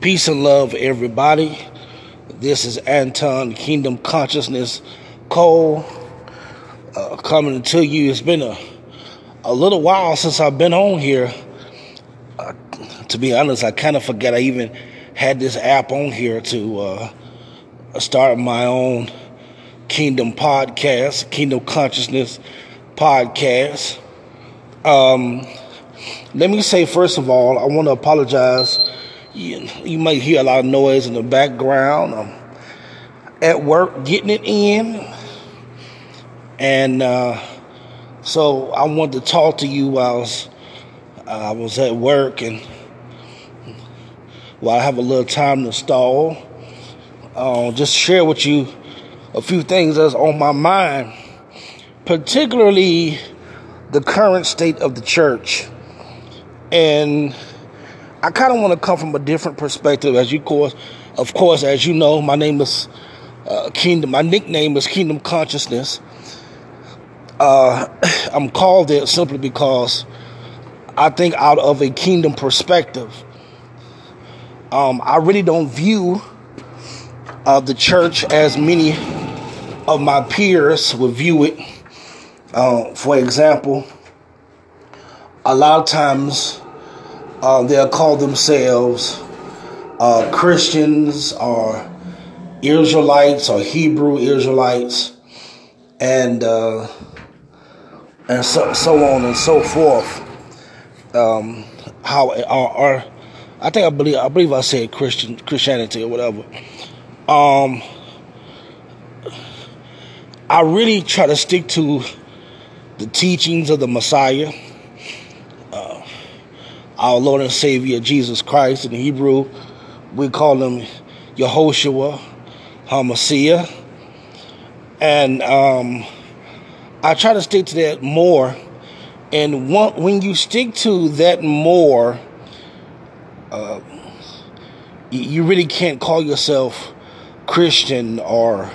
Peace and love, everybody. This is Anton Kingdom Consciousness Cole uh, coming to you. It's been a, a little while since I've been on here. Uh, to be honest, I kind of forgot I even had this app on here to uh, start my own Kingdom podcast, Kingdom Consciousness podcast. Um, let me say, first of all, I want to apologize you, you might hear a lot of noise in the background. I'm at work getting it in. And uh, so I wanted to talk to you while I was, I was at work and while I have a little time to stall. Uh, just share with you a few things that's on my mind, particularly the current state of the church. And I kind of want to come from a different perspective, as you course, of course, as you know, my name is uh, Kingdom. My nickname is Kingdom Consciousness. Uh, I'm called it simply because I think out of a kingdom perspective. Um, I really don't view uh, the church as many of my peers would view it. Uh, for example, a lot of times uh, they'll call themselves uh, Christians or Israelites or Hebrew Israelites, and uh, and so so on and so forth. Um, how or, I think I believe I believe I said Christian Christianity or whatever. Um, I really try to stick to the teachings of the Messiah our Lord and Savior Jesus Christ. In Hebrew, we call him Yehoshua HaMashiach. And um, I try to stick to that more. And one, when you stick to that more, uh, you really can't call yourself Christian or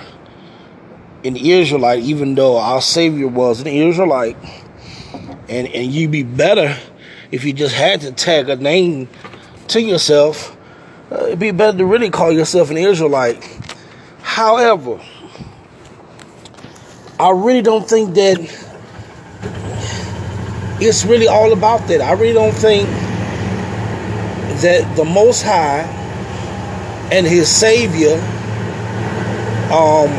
an Israelite, even though our Savior was an Israelite. And, and you'd be better if you just had to tag a name to yourself, uh, it'd be better to really call yourself an Israelite. However, I really don't think that it's really all about that. I really don't think that the Most High and His Savior um,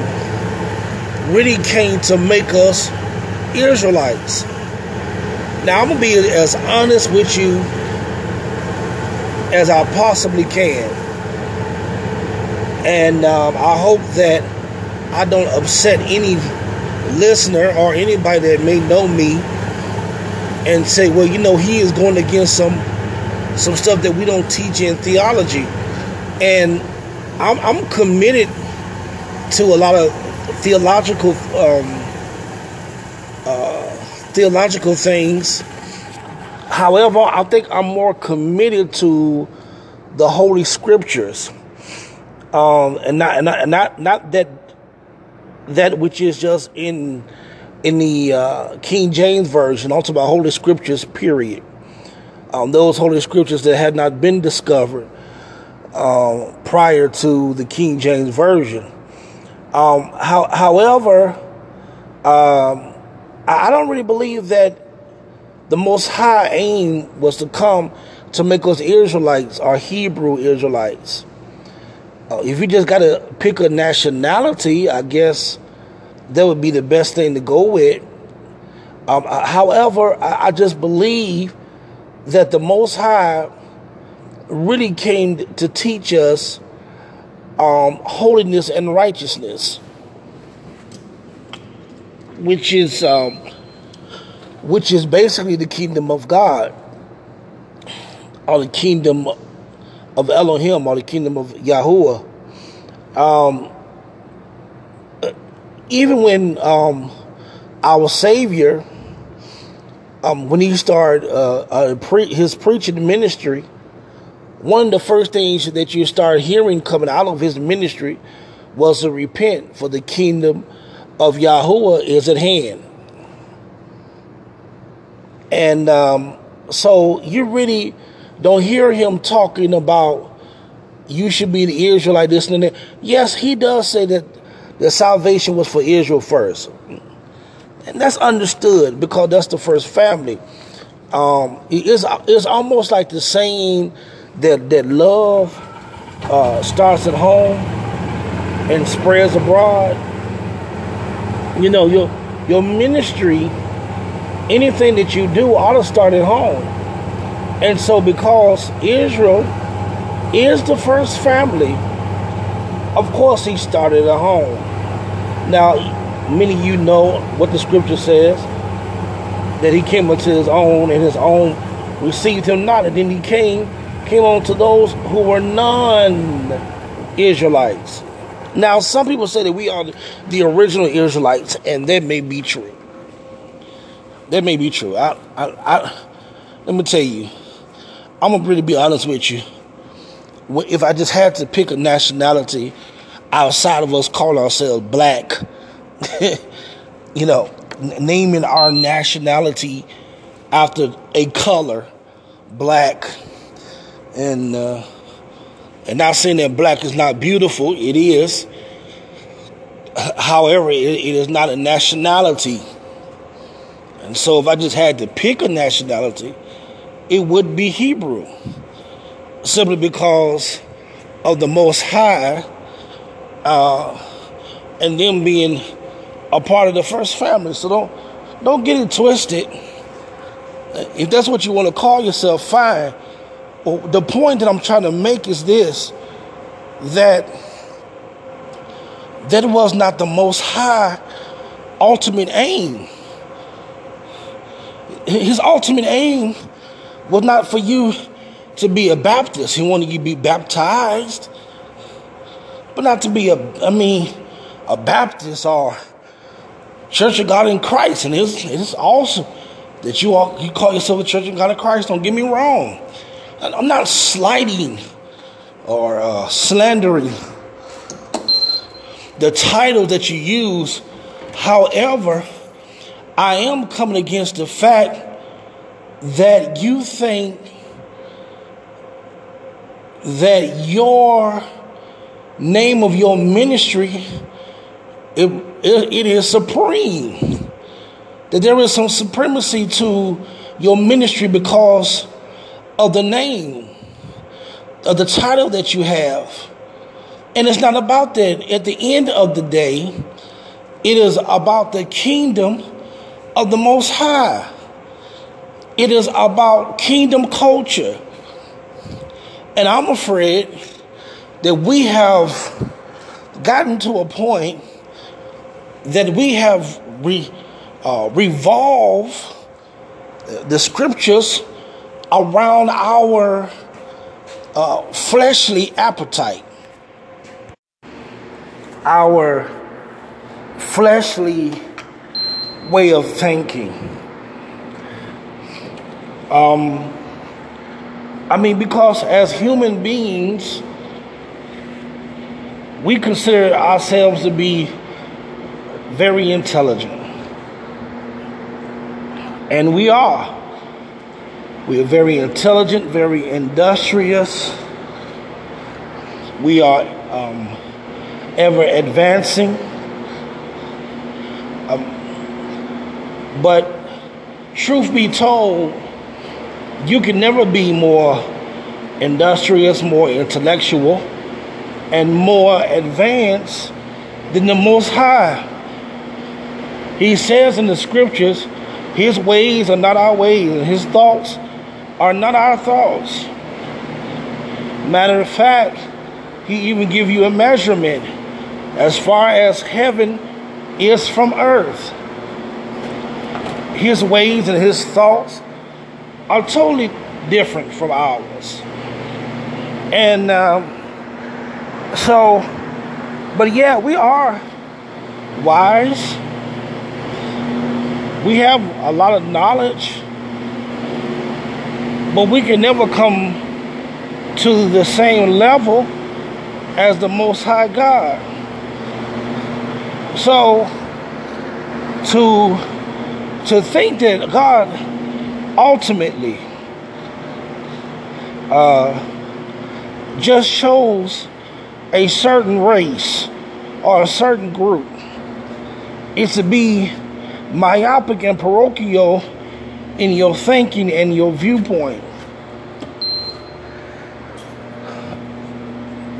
really came to make us Israelites. Now, I'm going to be as honest with you as I possibly can. And um, I hope that I don't upset any listener or anybody that may know me and say, well, you know, he is going against some some stuff that we don't teach in theology. And I'm, I'm committed to a lot of theological um, theological things. However, I think I'm more committed to the Holy Scriptures, um, and not not not, not that that which is just in in the uh, King James version. Also, about Holy Scriptures. Period. Um, those Holy Scriptures that had not been discovered uh, prior to the King James version. Um, how, however, um, I don't really believe that the most high aim was to come to make us Israelites or Hebrew Israelites. Uh, if you just got to pick a nationality, I guess that would be the best thing to go with. Um, uh, however, I, I just believe that the Most High really came to teach us um, holiness and righteousness which is um, which is basically the kingdom of God, or the kingdom of Elohim, or the kingdom of Yahuwah. Um, even when um, our Savior, um, when he started uh, uh, pre- his preaching ministry, one of the first things that you start hearing coming out of his ministry was to repent for the kingdom of Yahuwah is at hand. And um, so you really don't hear him talking about you should be the Israelite, this and that. Yes, he does say that the salvation was for Israel first. And that's understood because that's the first family. Um, it's, it's almost like the saying that, that love uh, starts at home and spreads abroad. You know, your, your ministry, anything that you do ought to start at home. And so, because Israel is the first family, of course, he started at home. Now, many of you know what the scripture says that he came unto his own, and his own received him not. And then he came, came on to those who were non-Israelites. Now, some people say that we are the original Israelites, and that may be true. That may be true. I, I, I let me tell you, I'm gonna really be honest with you. If I just had to pick a nationality outside of us calling ourselves black, you know, naming our nationality after a color, black, and uh, and not saying that black is not beautiful, it is. However, it, it is not a nationality. And so, if I just had to pick a nationality, it would be Hebrew. Simply because of the Most High uh, and them being a part of the first family. So don't don't get it twisted. If that's what you want to call yourself, fine. But the point that I'm trying to make is this that that was not the most high ultimate aim. His ultimate aim was not for you to be a Baptist. He wanted you to be baptized, but not to be a, I mean, a Baptist or Church of God in Christ, and it's, it's awesome that you all you call yourself a Church of God in Christ. Don't get me wrong. I'm not slighting or uh, slandering the title that you use. However, I am coming against the fact that you think that your name of your ministry it, it, it is supreme. That there is some supremacy to your ministry because of the name, of the title that you have. And it's not about that. At the end of the day, it is about the kingdom of the Most High. It is about kingdom culture. And I'm afraid that we have gotten to a point that we have re, uh, revolved the scriptures around our uh, fleshly appetite, our fleshly way of thinking. Um, I mean, because as human beings, we consider ourselves to be very intelligent. And we are. We are very intelligent, very industrious. We are um, ever advancing. Um, but truth be told, you can never be more industrious, more intellectual, and more advanced than the Most High. He says in the scriptures, His ways are not our ways, and His thoughts are not our thoughts. Matter of fact, He even give you a measurement as far as heaven is from earth. His ways and His thoughts are totally different from ours. And um, so, but yeah, we are wise we have a lot of knowledge, but we can never come to the same level as the Most High God. So, to to think that God ultimately uh, just shows a certain race or a certain group. It's to be myopic and parochial in your thinking and your viewpoint.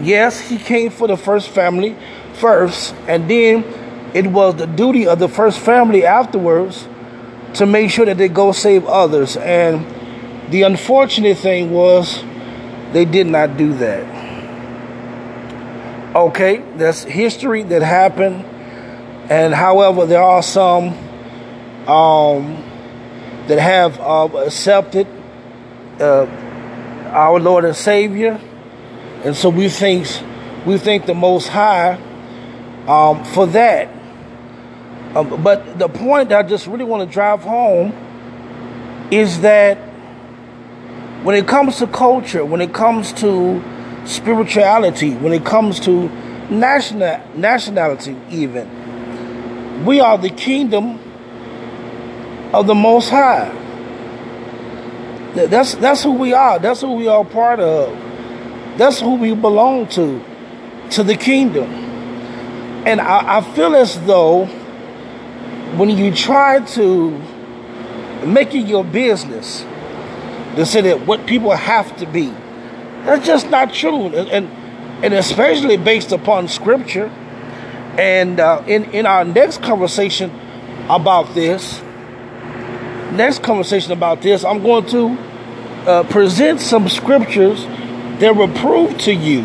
Yes, he came for the first family first, and then it was the duty of the first family afterwards to make sure that they go save others. And the unfortunate thing was they did not do that. Okay, that's history that happened. And however, there are some um, that have uh, accepted uh, our Lord and Savior, and so we think we thank the Most High um, for that. Um, but the point I just really want to drive home is that when it comes to culture, when it comes to spirituality, when it comes to national nationality, even, we are the kingdom of the Most High. That's that's who we are. That's who we are part of. That's who we belong to, to the kingdom. And I, I feel as though when you try to make it your business to say that what people have to be. That's just not true, and and, and especially based upon scripture. And uh, in in our next conversation about this, next conversation about this, I'm going to uh, present some scriptures that will prove to you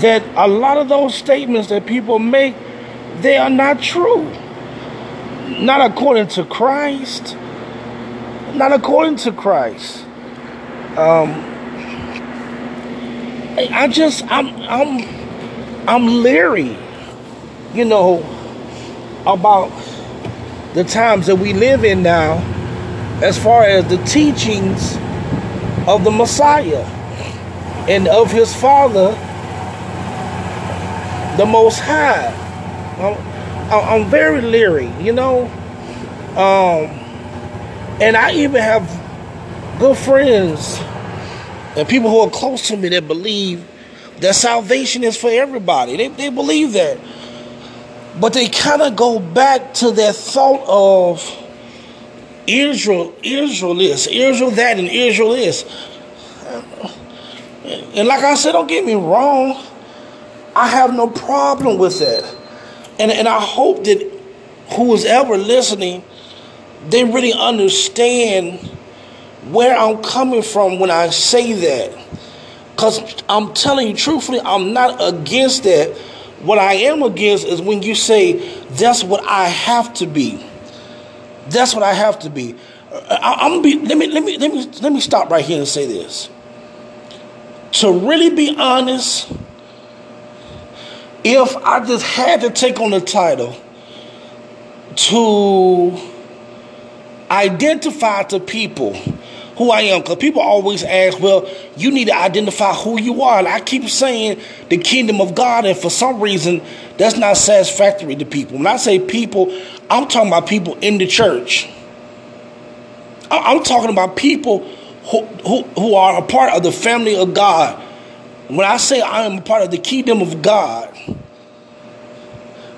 that a lot of those statements that people make, they are not true. Not according to Christ not according to Christ. Um, I just I'm I'm I'm leery, you know, about the times that we live in now, as far as the teachings of the Messiah and of His Father, the Most High. I'm, I'm very leery, you know. Um, and I even have good friends and people who are close to me that believe that salvation is for everybody. They, they believe that. But they kind of go back to that thought of Israel, Israel this, Israel that, and Israel is. And like I said, don't get me wrong, I have no problem with that. And, and I hope that who is ever listening they really understand where I'm coming from when I say that. Because I'm telling you truthfully, I'm not against that. What I am against is when you say, that's what I have to be. That's what I have to be. Uh, I, am be. Let me let me let me let me stop right here and say this. To really be honest, if I just had to take on the title to identify to people who I am. Because people always ask, well, you need to identify who you are. And I keep saying the kingdom of God, and for some reason, that's not satisfactory to people. When I say people, I'm talking about people in the church. I'm talking about people who, who, who are a part of the family of God. When I say I am a part of the kingdom of God,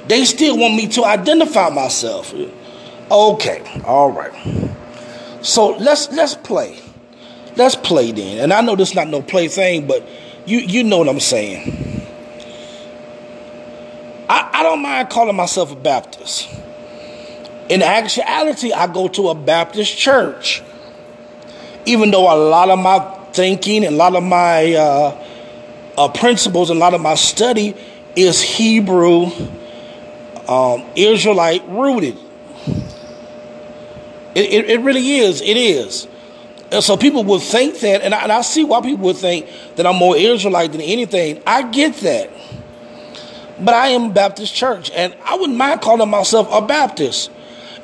they still want me to identify myself. Okay, all right. So let's let's play. Let's play then. And I know this is not no play thing, but you you know what I'm saying. I, I don't mind calling myself a Baptist. In actuality, I go to a Baptist church. Even though a lot of my thinking and a lot of my uh, uh, principles and a lot of my study is Hebrew, um, Israelite rooted. It, it, it really is. It is. And so people would think that, and I, and I see why people would think that I'm more Israelite than anything. I get that. But I am Baptist church, and I wouldn't mind calling myself a Baptist.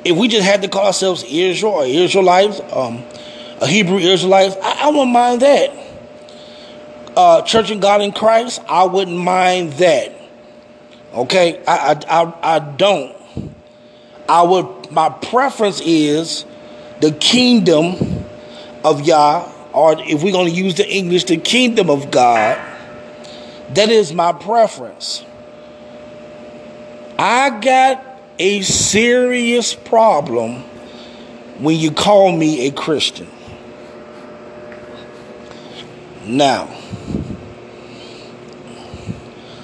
If we just had to call ourselves Israel or Israelites, um, a Hebrew Israelites, I, I wouldn't mind that. Uh, church of God in Christ, I wouldn't mind that. Okay, I, I, I, I don't. I would my preference is the kingdom of Yah, or if we're going to use the English, the kingdom of God, that is my preference. I got a serious problem when you call me a Christian. Now,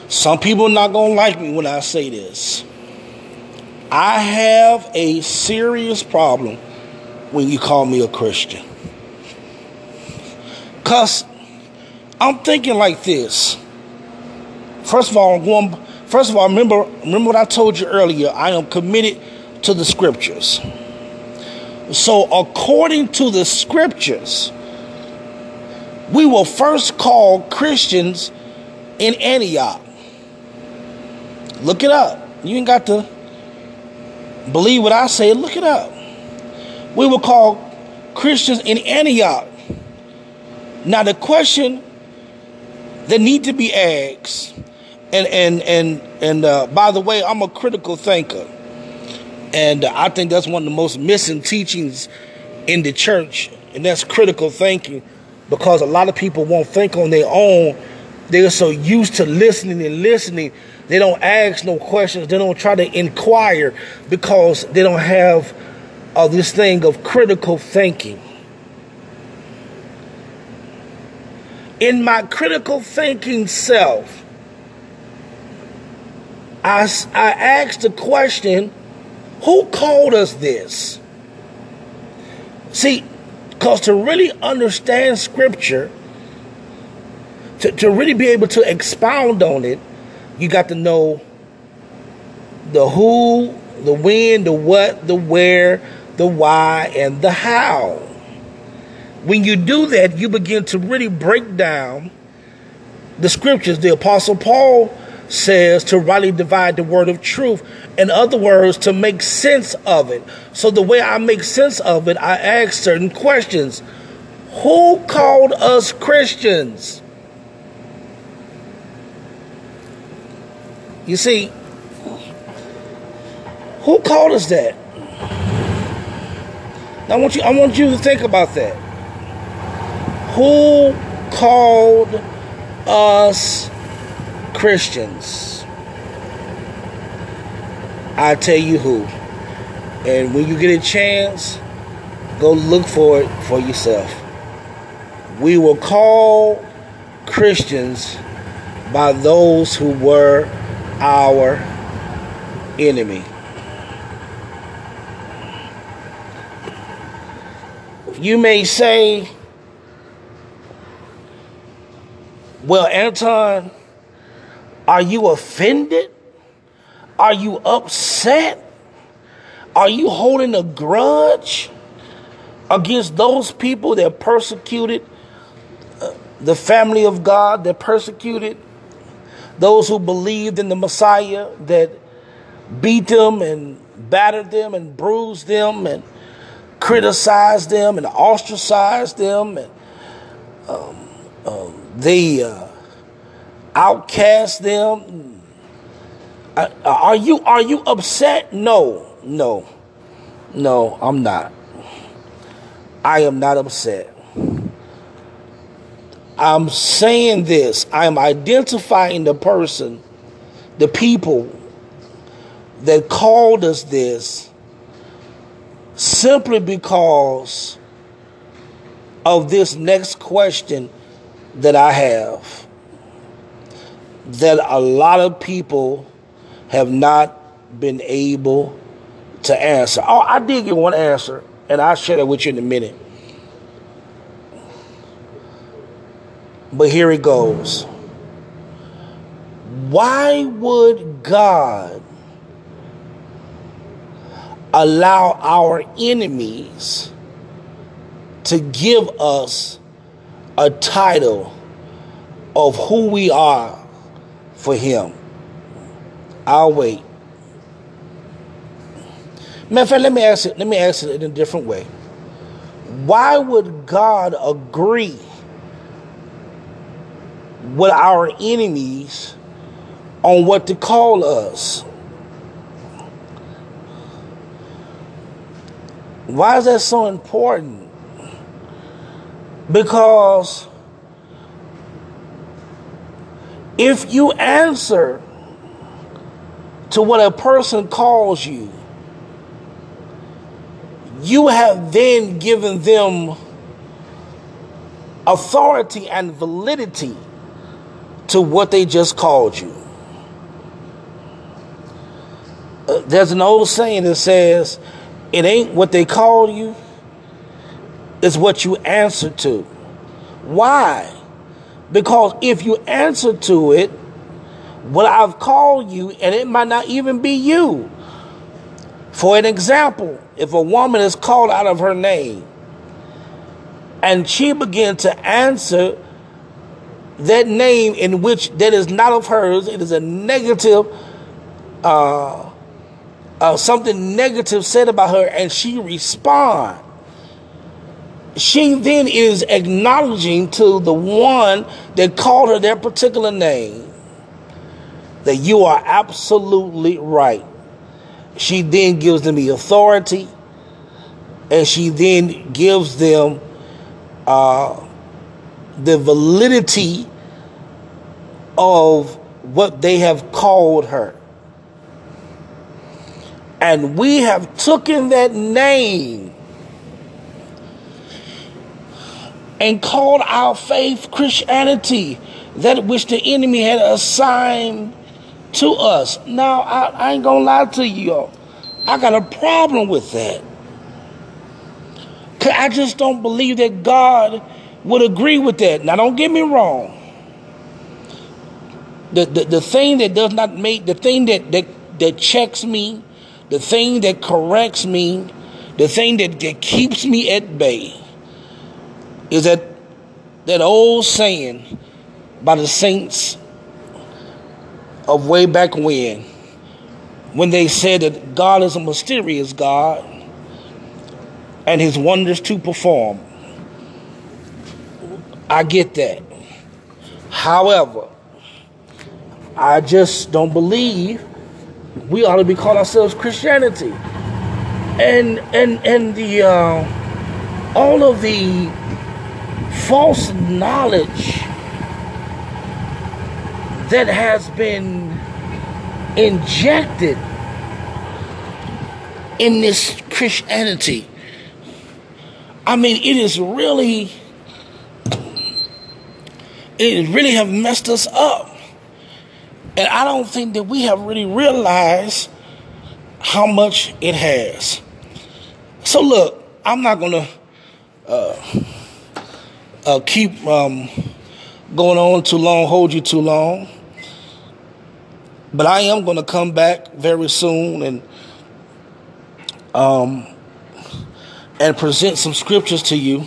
some people are not going to like me when I say this. I have a serious problem when you call me a Christian. Because I'm thinking like this. First of all, I'm going First of all, remember remember what I told you earlier. I am committed to the scriptures. So, according to the scriptures, we will first call Christians in Antioch. Look it up. You ain't got to believe what I say. Look it up. We were called Christians in Antioch. Now, the question that need to be asked and and and and uh, by the way, I'm a critical thinker, and I think that's one of the most missing teachings in the church, and that's critical thinking, because a lot of people won't think on their own. They're so used to listening and listening, they don't ask no questions. They don't try to inquire because they don't have uh, this thing of critical thinking. In my critical thinking self, I, I asked the question who called us this? See, because to really understand Scripture, to, to really be able to expound on it, you got to know the who, the when, the what, the where, the why, and the how. When you do that, you begin to really break down the scriptures. The Apostle Paul says to rightly divide the word of truth. In other words, to make sense of it. So the way I make sense of it, I ask certain questions. Who called us Christians? You see, who called us that? I want you I want you to think about that. Who called us Christians. I tell you who. And when you get a chance, go look for it for yourself. We will call Christians by those who were our enemy. You may say, well, Anton, are you offended? Are you upset? Are you holding a grudge against those people that persecuted uh, the family of God, that persecuted those who believed in the Messiah, that beat them and battered them and bruised them and criticized them and ostracized them and um, um, they uh, outcast them? Uh, are you are you upset? No, no, no. I'm not. I am not upset. I'm saying this. I'm identifying the person, the people that called us this simply because of this next question that I have that a lot of people have not been able to answer. Oh, I did get one answer, and I'll share that with you in a minute. But here it goes. Why would God allow our enemies to give us a title of who we are for him. I'll wait. Matter of fact, let me ask it, let me ask it in a different way. Why would God agree with our enemies on what to call us? Why is that so important? Because if you answer to what a person calls you, you have then given them authority and validity to what they just called you. Uh, there's an old saying that says, it ain't what they call you, it's what you answer to. Why? Because if you answer to it, what I've called you, and it might not even be you. For an example, if a woman is called out of her name and she begins to answer that name in which that is not of hers, it is a negative, uh, uh, something negative said about her, and she respond. She then is acknowledging to the one that called her that particular name that you are absolutely right. She then gives them the authority, and she then gives them uh, the validity of what they have called her. And we have taken that name and called our faith Christianity, that which the enemy had assigned to us. Now, I, I ain't gonna lie to you, all I got a problem with that. I just don't believe that God would agree with that. Now, don't get me wrong. The, the, the thing that does not make, the thing that, that, that checks me, the thing that corrects me, the thing that, that keeps me at bay is that that old saying by the saints of way back when, when they said that God is a mysterious God and his wonders to perform. I get that. However, I just don't believe we ought to be calling ourselves Christianity. And and and the uh, all of the false knowledge that has been injected in this Christianity. I mean, it is really, it really have messed us up. And I don't think that we have really realized how much it has. So look, I'm not gonna uh, uh, keep um, going on too long, hold you too long. But I am to come back very soon and um, and present some scriptures to you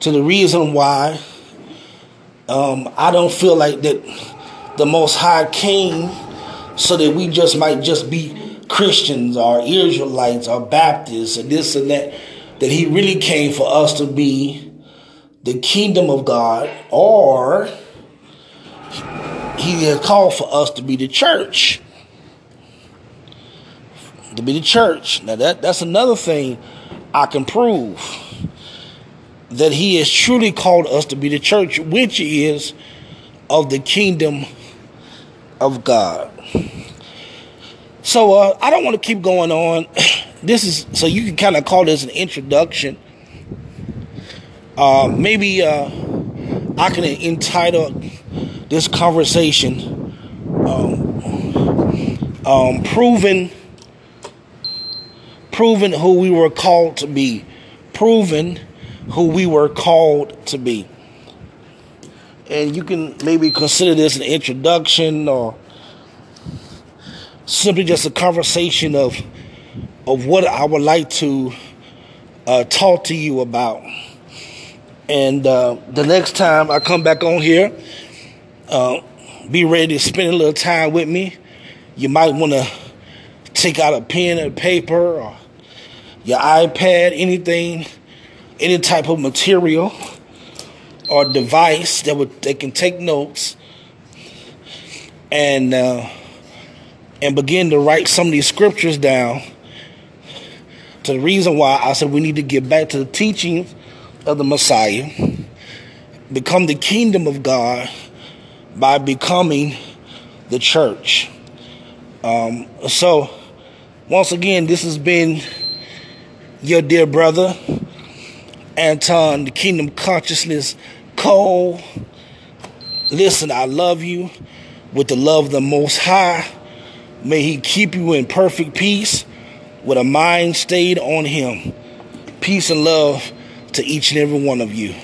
to the reason why um, I don't feel like that the Most High came so that we just might just be Christians or Israelites or Baptists and this and that. That He really came for us to be the kingdom of God, or he has called for us to be the church. To be the church. Now that that's another thing I can prove. That he has truly called us to be the church, which is of the kingdom of God. So uh, I don't want to keep going on. This is so you can kind of call this an introduction uh, maybe uh, I can entitle this conversation um, um, "Proving, proving who we were called to be, proving who we were called to be." And you can maybe consider this an introduction or simply just a conversation of of what I would like to uh, talk to you about. And uh, the next time I come back on here, uh, be ready to spend a little time with me. You might want to take out a pen and paper or your iPad, anything, any type of material or device that would they can take notes and uh, and begin to write some of these scriptures down. To the reason why I said we need to get back to the teachings of the Messiah become the kingdom of God by becoming the church. Um, so, once again, this has been your dear brother, Anton, the Kingdom Consciousness Cole. Listen, I love you with the love of the Most High. May He keep you in perfect peace with a mind stayed on Him. Peace and love to each and every one of you.